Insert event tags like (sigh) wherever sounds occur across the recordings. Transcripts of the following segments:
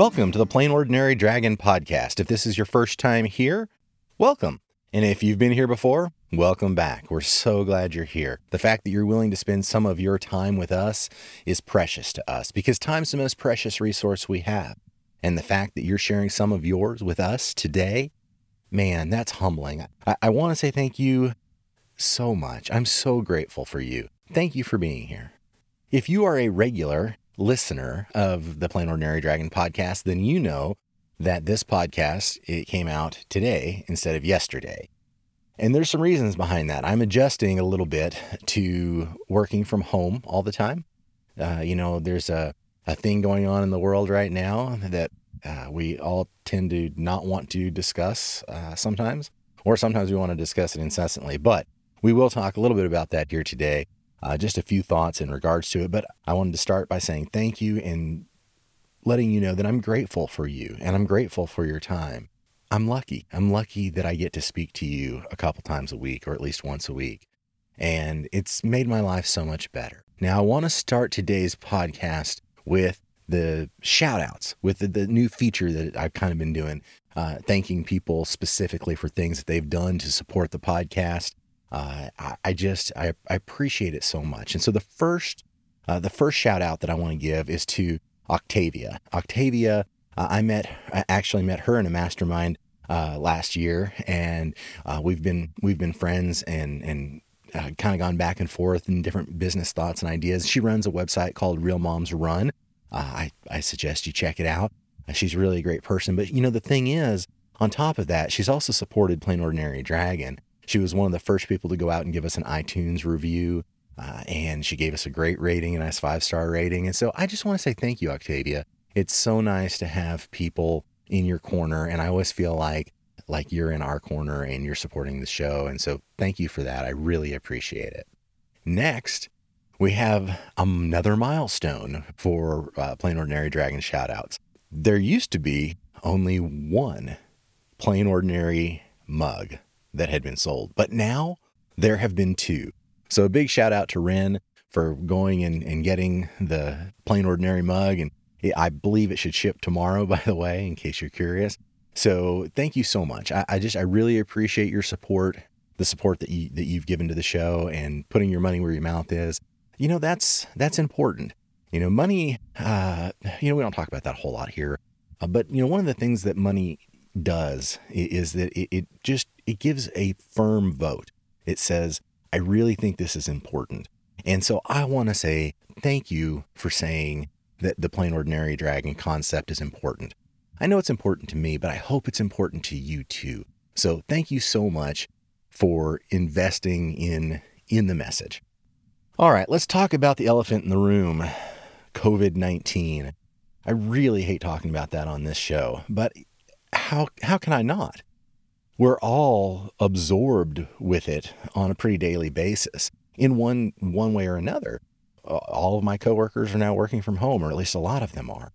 Welcome to the Plain Ordinary Dragon podcast. If this is your first time here, welcome. And if you've been here before, welcome back. We're so glad you're here. The fact that you're willing to spend some of your time with us is precious to us because time's the most precious resource we have. And the fact that you're sharing some of yours with us today, man, that's humbling. I, I want to say thank you so much. I'm so grateful for you. Thank you for being here. If you are a regular listener of the Plain Ordinary Dragon podcast, then you know that this podcast it came out today instead of yesterday. And there's some reasons behind that. I'm adjusting a little bit to working from home all the time. Uh, you know, there's a, a thing going on in the world right now that uh, we all tend to not want to discuss uh, sometimes, or sometimes we want to discuss it incessantly. But we will talk a little bit about that here today. Uh, just a few thoughts in regards to it. But I wanted to start by saying thank you and letting you know that I'm grateful for you and I'm grateful for your time. I'm lucky. I'm lucky that I get to speak to you a couple times a week or at least once a week. And it's made my life so much better. Now, I want to start today's podcast with the shout outs, with the, the new feature that I've kind of been doing, uh, thanking people specifically for things that they've done to support the podcast. Uh, I, I, just, I, I, appreciate it so much. And so the first, uh, the first shout out that I want to give is to Octavia. Octavia, uh, I met, I actually met her in a mastermind uh, last year, and uh, we've been we've been friends and and uh, kind of gone back and forth in different business thoughts and ideas. She runs a website called Real Moms Run. I I suggest you check it out. She's really a great person. But you know the thing is, on top of that, she's also supported Plain Ordinary Dragon. She was one of the first people to go out and give us an iTunes review. Uh, and she gave us a great rating, a nice five star rating. And so I just want to say thank you, Octavia. It's so nice to have people in your corner. And I always feel like, like you're in our corner and you're supporting the show. And so thank you for that. I really appreciate it. Next, we have another milestone for uh, Plain Ordinary Dragon shoutouts. There used to be only one Plain Ordinary mug that had been sold, but now there have been two. So a big shout out to Ren for going and, and getting the plain ordinary mug. And it, I believe it should ship tomorrow, (laughs) by the way, in case you're curious. So thank you so much. I, I just, I really appreciate your support, the support that you, that you've given to the show and putting your money where your mouth is. You know, that's, that's important. You know, money, uh, you know, we don't talk about that a whole lot here, uh, but you know, one of the things that money does is that it, it just, it gives a firm vote. It says, I really think this is important. And so I want to say thank you for saying that the plain ordinary dragon concept is important. I know it's important to me, but I hope it's important to you too. So thank you so much for investing in in the message. All right, let's talk about the elephant in the room, COVID-19. I really hate talking about that on this show, but how how can I not? we're all absorbed with it on a pretty daily basis in one one way or another. All of my coworkers are now working from home, or at least a lot of them are.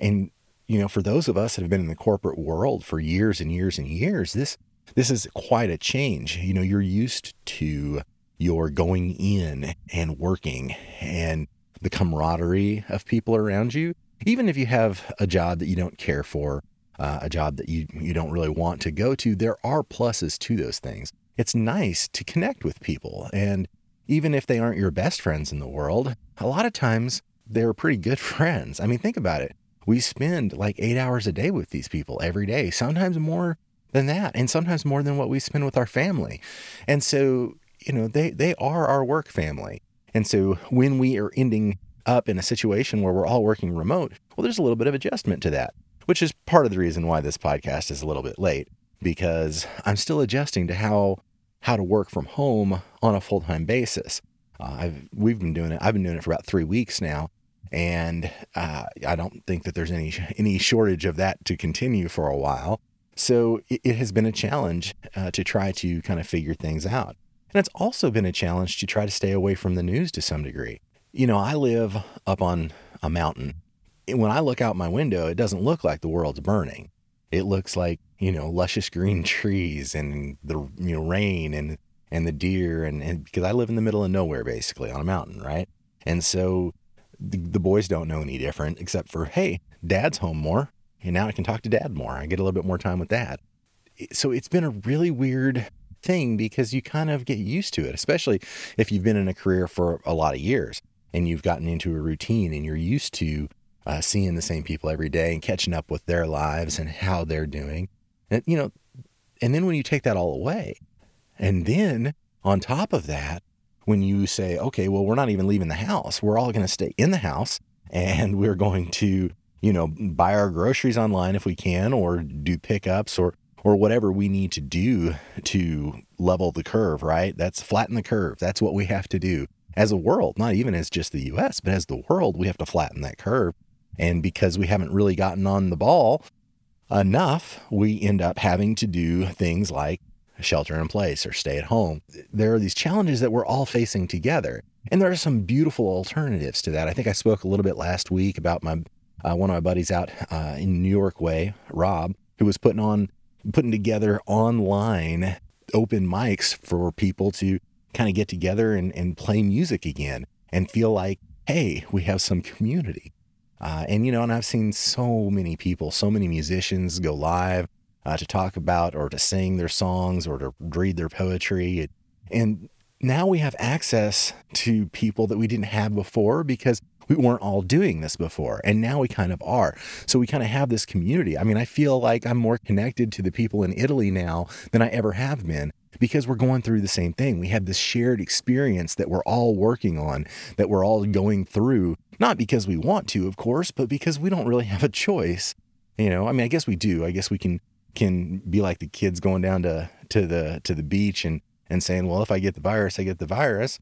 And you know, for those of us that have been in the corporate world for years and years and years, this this is quite a change. You know, you're used to your going in and working and the camaraderie of people around you. Even if you have a job that you don't care for, uh, a job that you, you don't really want to go to, there are pluses to those things. It's nice to connect with people. And even if they aren't your best friends in the world, a lot of times they're pretty good (laughs) friends. I mean, think about it. We spend like eight hours a day with these people every day, sometimes more than that, and sometimes more than what we spend with our family. And so, you know, they, they are our work family. And so when we are ending up in a situation where we're all working remote, well, there's a little bit of adjustment to that which is part of the reason why this podcast is a little bit late because I'm still adjusting to how how to work from home on a full time basis. Uh, I've we've been doing it. I've been doing it for about three weeks now, and uh, I don't think that there's any any shortage of that to continue for a while. So it, it has been a challenge uh, to try to kind of figure things out, and it's also been a challenge to try to stay away from the news to some degree. You know, I live up on a mountain when I look out my window, it doesn't look like the world's burning. It looks like, you know, luscious green (laughs) trees and the, you know, rain and, and the deer and, and because I live in the middle of nowhere basically on a mountain, right? And so the, the boys don't know any different except for hey, dad's home more and now I can talk to dad more. I get a little bit more time with dad. So it's been a really weird thing because you kind of get used to it, especially if you've been in a career for a lot of years and you've gotten into a routine and you're used to uh, seeing the same people every day and catching up with their lives and how they're doing. And, you know, and then when you take that all away, and then on top of that, when you say, okay, well, we're not even leaving the house, we're all going to stay in the house and we're going to, you know, buy our groceries online if we can, or do pickups or, or whatever we need to do to level the curve, right? That's flatten the curve. That's what we have to do as a world, not even as just the US, but as the world, we have to flatten that curve. And because we haven't really gotten on the ball enough, we end up having to do things like shelter in place or stay at home. There are these challenges that we're all facing together. And there are some beautiful alternatives to that. I think I spoke a little bit last week about my uh, one of my buddies out uh, in New York way, Rob, who was putting on putting together online open mics for people to kind of get together and, and play music again and feel like, hey, we have some community. Uh, and, you know, and I've seen so many people, so many musicians go live uh, to talk about or to sing their songs or to read their poetry. And now we have access to people that we didn't have before because we weren't all doing this before. And now we kind of are. So we kind of have this community. I mean, I feel like I'm more connected to the people in Italy now than I ever have been because we're going through the same thing. We have this shared experience that we're all working on, that we're all going through, not because we want to, of course, but because we don't really (laughs) have a choice. You know, I mean, I guess we do. I guess we can can be like the kids going down to to the to the beach and and saying, "Well, if I get the virus, I get the virus."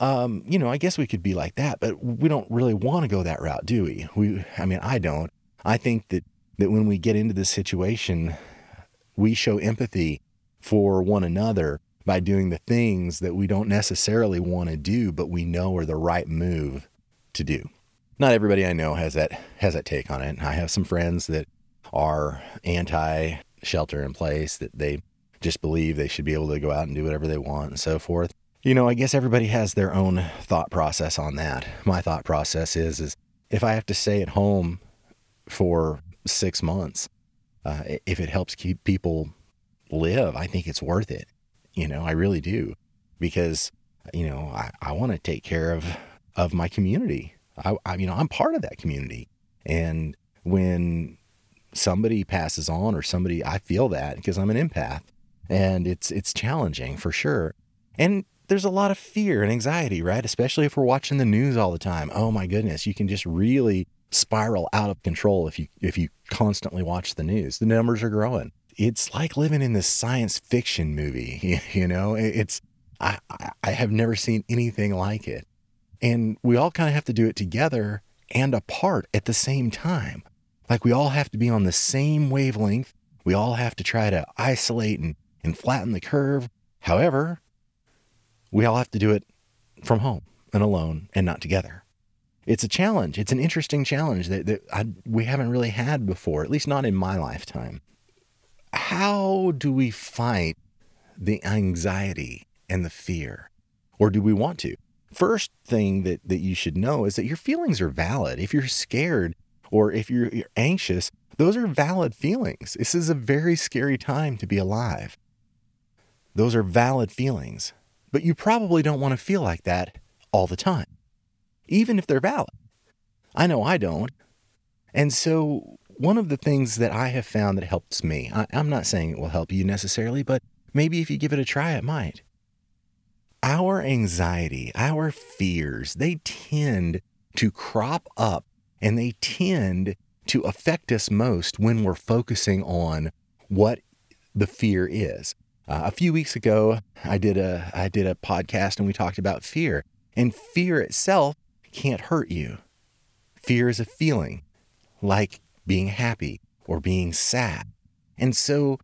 Um, you know, I guess we could be like that, but we don't really want to go that route, do we? We, I mean, I don't. I think that that when we get into this situation, we show empathy for one another by doing the things that we don't necessarily want to do, but we know are the right move to do. Not everybody I know has that has that take on it. I have some friends that are anti shelter in place, that they just believe they should be able to go out and do whatever they want and so forth. You know, I guess everybody has their own thought process on that. My thought process is is if I have to stay at home for six months, uh, if it helps keep people live, I think it's worth it. You know, I really do. Because, you know, I, I want to take care of of my community. I, I you know, I'm part of that community. And when somebody passes on or somebody I feel that because I'm an empath and it's it's challenging for sure. And there's a lot of fear and anxiety, right? Especially if we're watching the news all the time. Oh my goodness, you can just really spiral out of control if you if you constantly watch the news. The numbers are growing it's like living in this science fiction movie. (laughs) You know, it's I I have never seen anything like it, and we all kind of have to do it together and apart at the same time. Like we all have to be on the same wavelength. We all have to try to isolate and, and flatten the curve. However, we all have to do it from home and alone and not together. It's a challenge. It's an interesting challenge that, that I, we haven't really had before, at least not in my lifetime how do we fight the anxiety and the fear? Or do we want to? First thing that, that you should know is that your feelings are valid. If you're scared or if you're, you're anxious, those are valid feelings. This is a very scary time to be alive. Those are valid feelings. But you probably don't want to feel like that all the time, even if they're valid. I know I don't. And so one of the things that I have found that helps me, I, am not saying it will help you necessarily, but maybe if you give it a try, it might. Our anxiety, our fears, they tend to crop up and they tend to affect us most when we're focusing on what the fear is. Uh, a few weeks ago, I did a I did a podcast and we talked about fear. And fear itself can't hurt you. Fear is a feeling, like being happy or being sad. And so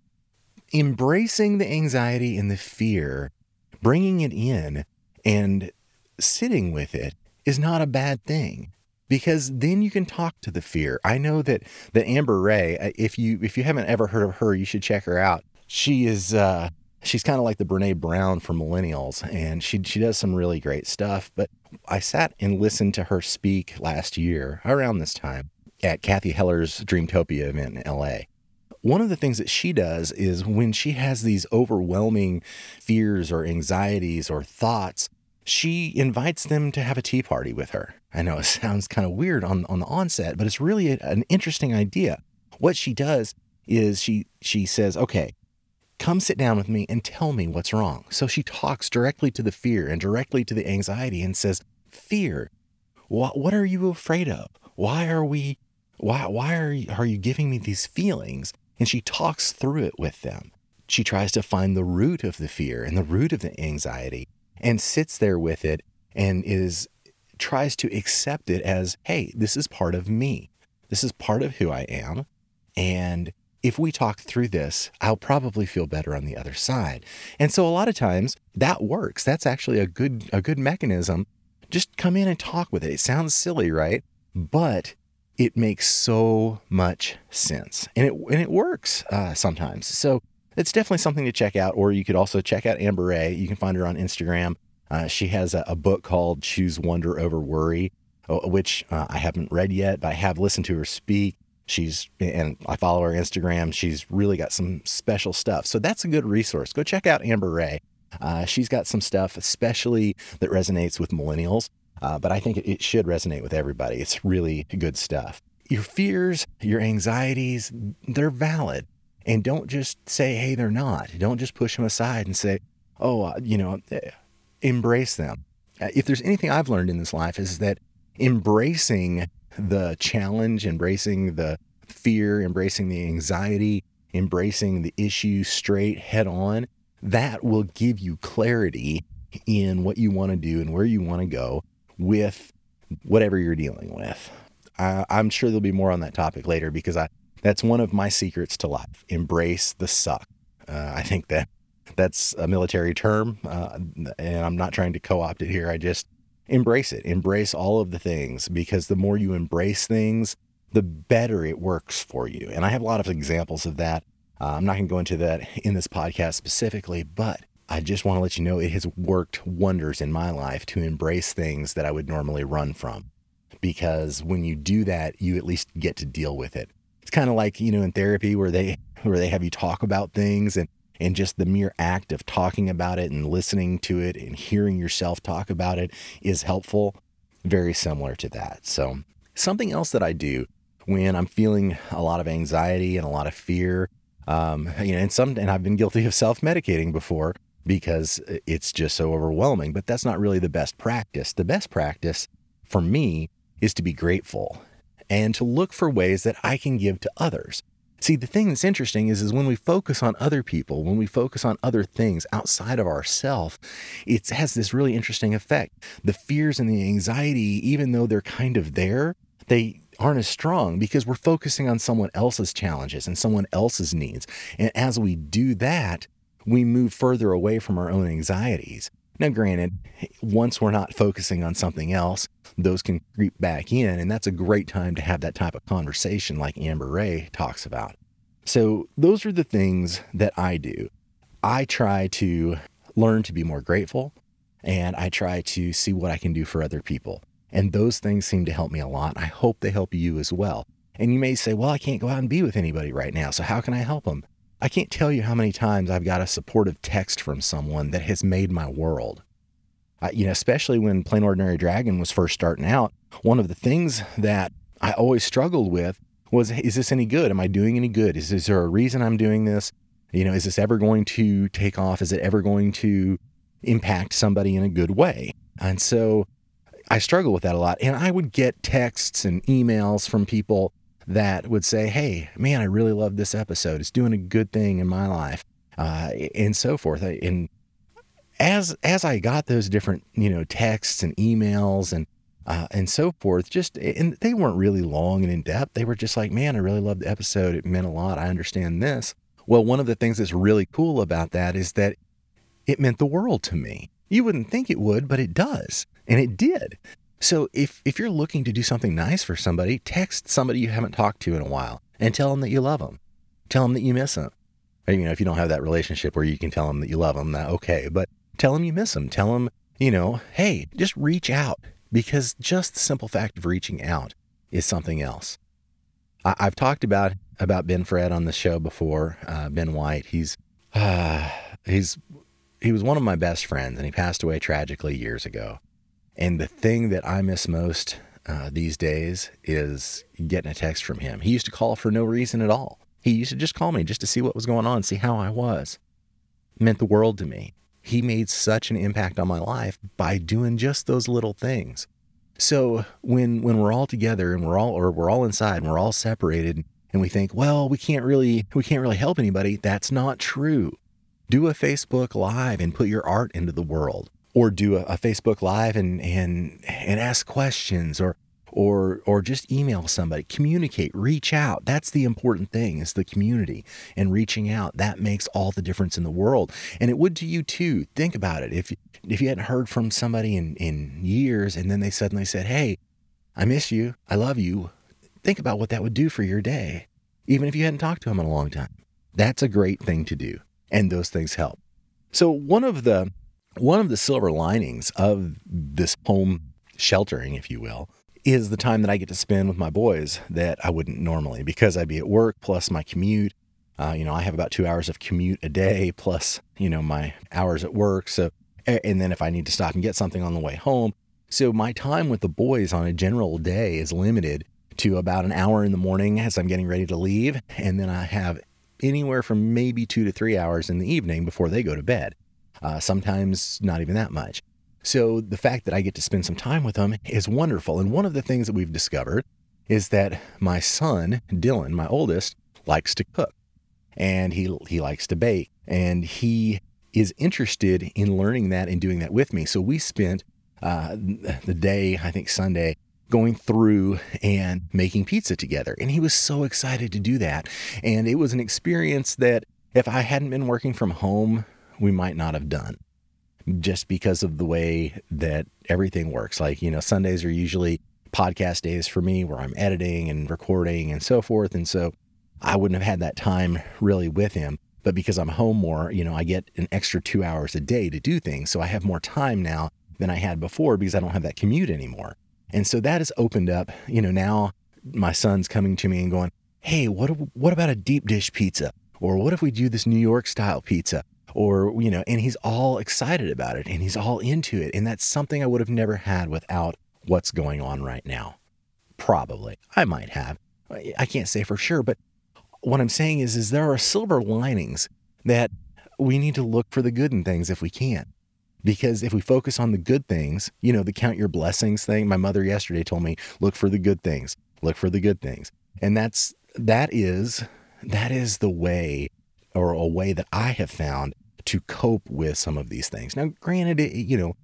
embracing the anxiety and the fear, bringing it in and sitting with it is not a bad thing because then you can talk to the fear. I know that the Amber Rae, uh, if you if you haven't ever heard of her, you should check her out. She is uh, She's kind of like the Brene Brown for millennials, and she she does some really great stuff. But I sat and listened to her speak last year around this time at Cathy Heller's Dreamtopia event in LA. One of the things that she does is when she has these overwhelming fears or anxieties or thoughts, she invites them to have a tea party with her. I know it (laughs) sounds kind of weird on, on the onset, but it's really a, an interesting idea. What she does is she she says, "Okay, come sit down with me and tell me what's wrong." So she talks directly to the fear and directly to the anxiety and says, "Fear, what what are you afraid of? Why are we why why are you, are you giving me these feelings?" And she talks through it with them. She tries to find the root of the fear and the root of the anxiety and sits there with it and is tries to accept it as, "Hey, this is part of me. This is part of who I am." And if we talk through this, I'll probably feel better on the other side. And so a lot of times that works. That's actually a good a good mechanism. Just come in and talk with it. It sounds silly, right? But it makes so much sense, and it and it works uh, sometimes. So it's definitely something to check out. Or you could also check out Amber Rae. You can find her on Instagram. Uh, she has a, a, book called "Choose Wonder Over Worry," uh, which uh, I haven't read yet, but I have listened to her speak. She's, and I follow her Instagram. She's really got some special stuff. So that's a good resource. Go check out Amber Rae. Uh, she's got some stuff, especially that resonates with millennials, uh, but I think it, it should resonate with everybody. It's really good stuff. Your fears, your anxieties, they're valid. And don't just say, hey, they're not. Don't just push them aside and say, oh, uh, you know, eh, embrace them. Uh, if there's anything I've learned in this life is that embracing the challenge, embracing the fear, embracing the anxiety, embracing the issue straight head on, that will give you clarity in what you want to do and where you want to go with whatever you're dealing with. I, am sure there'll be more on that topic later because I that's one of my secrets to life. Embrace the suck. Uh, I think that that's a military term, uh, and I'm not trying to co-opt it here. I just embrace it. Embrace all of the things because the more you embrace things, the better it works for you. And I have a lot of examples of that. Uh, I'm not going to go into that in this podcast specifically, but I just want to let you know it has worked wonders in my life to embrace things that I would normally run from. Because when you do that, you at least get to deal with it. It's kind of like, you know, in therapy where they where they have you talk about things and and just the mere act of talking about it and listening to it and hearing yourself talk about it is helpful. Very similar to that. So, something else that I do when I'm feeling a lot of anxiety and a lot of fear, um, you know, and some, and I've been guilty of self medicating before because it's just so overwhelming, but that's not really the best practice. The best practice for me is to be grateful and to look for ways that I can give to others. See, the thing that's interesting is, is when we focus on other people, when we focus on other things outside of ourself, it has this really interesting effect. The fears and the anxiety, even though they're kind of there, they aren't as strong because we're focusing on someone else's challenges and someone else's needs. And as we do that, we move further away from our own anxieties. Now, granted, once we're not focusing on something else, those can creep back in. And that's a great time to have that type of conversation like Amber Rae talks about. So, those are the things that I do. I try to learn to be more grateful and I try to see what I can do for other people. And those things seem to help me a lot. I hope they help you as well. And you may say, well, I can't go out and be with anybody right now. So, how can I help them? I can't tell you how many times I've got a supportive text from someone that has made my world. Uh, you know, especially when Plain Ordinary Dragon was first starting out, one of the things that I always struggled with was is this any good? Am I doing any good? Is, is there a reason I'm doing this? You know, is this ever going to take off? Is it ever going to impact somebody in a good way? And so I struggle with that a lot. And I would get texts and emails from people that would say, Hey, man, I really love this episode. It's doing a good thing in my life, uh, and so forth. And as, as I got those different, you know, texts and emails and, uh, and so forth, just, and they weren't really long and in depth. They were just like, man, I really loved the episode. It meant a lot. I understand this. Well, one of the things that's really cool about that is that it meant the world to me. You wouldn't think it would, but it does. And it did. So if if you're looking to do something nice for somebody, text somebody you haven't talked to in a while and tell them that you love them. Tell them that you miss them. you know, if you don't have that relationship where you can tell them that you love them, that okay, but tell them you miss them. Tell them, you know, hey, just reach out because just the simple fact of reaching out is something else. I, have talked about about Ben Fred on the show before. Uh, ben White, he's uh, (sighs) he's he was one of my best friends, and he passed away tragically years ago. And the thing that I miss most uh, these days is getting a text from him. He used to call for no reason at all. He used to just call me just to see what was going on, see how I was. It meant the world to me. He made such an impact on my life by doing just those little things. So when when we're all together and we're all or we're all inside and we're all separated and we think, well, we can't really we can't really help anybody, that's not true. Do a Facebook live and put your art into the world or do a, a Facebook live and and and ask questions or or or just email somebody. Communicate reach out. That's the important thing is the community and reaching out. That makes all the difference in the world. And it would to you too. Think about it. If if you hadn't heard from somebody in in years and then they suddenly said hey i miss you. I love you. Think about what that would do for your day even if you hadn't talked to them in a long time. That's a great thing to do and those things help. So one of the one of the silver linings of this home sheltering if you will is the time that I get to spend with my boys that I wouldn't normally because I'd be at work plus my commute. Uh, you know, I have about two hours of commute a day plus, you know, my hours at work. So, and then if I need to stop and get something on the way home. So my time with the boys on a general day is limited to about an hour in the morning as I'm getting ready to leave. And then I have anywhere from maybe two to three hours in the evening before they go to bed. Uh, sometimes not even that much. So the fact that I get to spend some time with them is wonderful. And one of the things that we've discovered is that my son, Dylan, my oldest, likes to cook and he he likes to bake and he is interested in learning that and doing that with me. So we spent uh, the day, I think Sunday, going through and making pizza together. And he was so excited to do that. And it was an experience that if I hadn't been working from home, we might not have done just because of the way that everything works. Like, you know, Sundays are usually podcast days for me where I'm editing and recording and so forth. And so I wouldn't have had that time really with him. But because I'm home more, you know, I get an extra two hours a day to do things. So I have more time now than I had before because I don't have that commute anymore. And so that has opened up, you know, now my son's coming to me and going, Hey, what, what about a deep dish pizza? Or what if we do this New York style pizza? Or you know and he's all excited about it and he's all into it and that's something i would have never had without what's going on right now. Probably. I might have. I can't say for sure but what i'm saying is is there are silver linings that we need to look for the good in things if we can. Because if we focus on the good things you know the count your blessings thing my mother yesterday told me look for the good things. Look for the good things. And that's that is that is the way or a way that I have found to cope with some of these things. Now, granted, it, you know,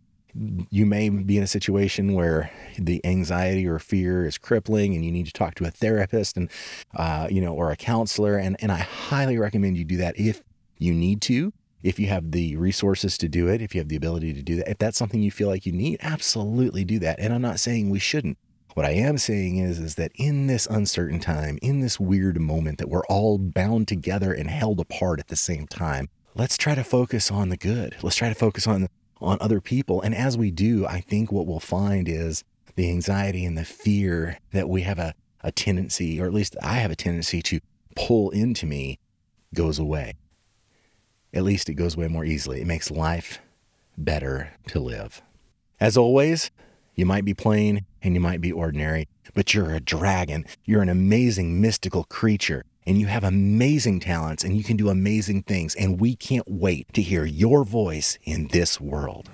you may be in a situation where the anxiety or fear is crippling and you need to talk to a therapist and uh, you know or a counselor and and I highly recommend you do that if you need to if you have the resources to do it if you have the ability to do that. If that's something you feel like you need absolutely do that. And I'm not saying we shouldn't. What I am saying is, is that in this uncertain time, in this weird moment that we're all bound together and held apart at the same time, let's try to focus on the good. Let's try to focus on on other people. And as we do, I think what we'll find is the anxiety and the fear that we have a, a tendency, or at least I have a tendency to pull into me, goes away. At least it goes away more easily. It makes life better to live. As always, you might be plain and you might be ordinary, but you're a dragon. You're an amazing mystical creature and you have amazing talents and you can do amazing things. And we can't wait to hear your voice in this world.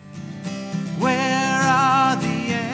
Where are the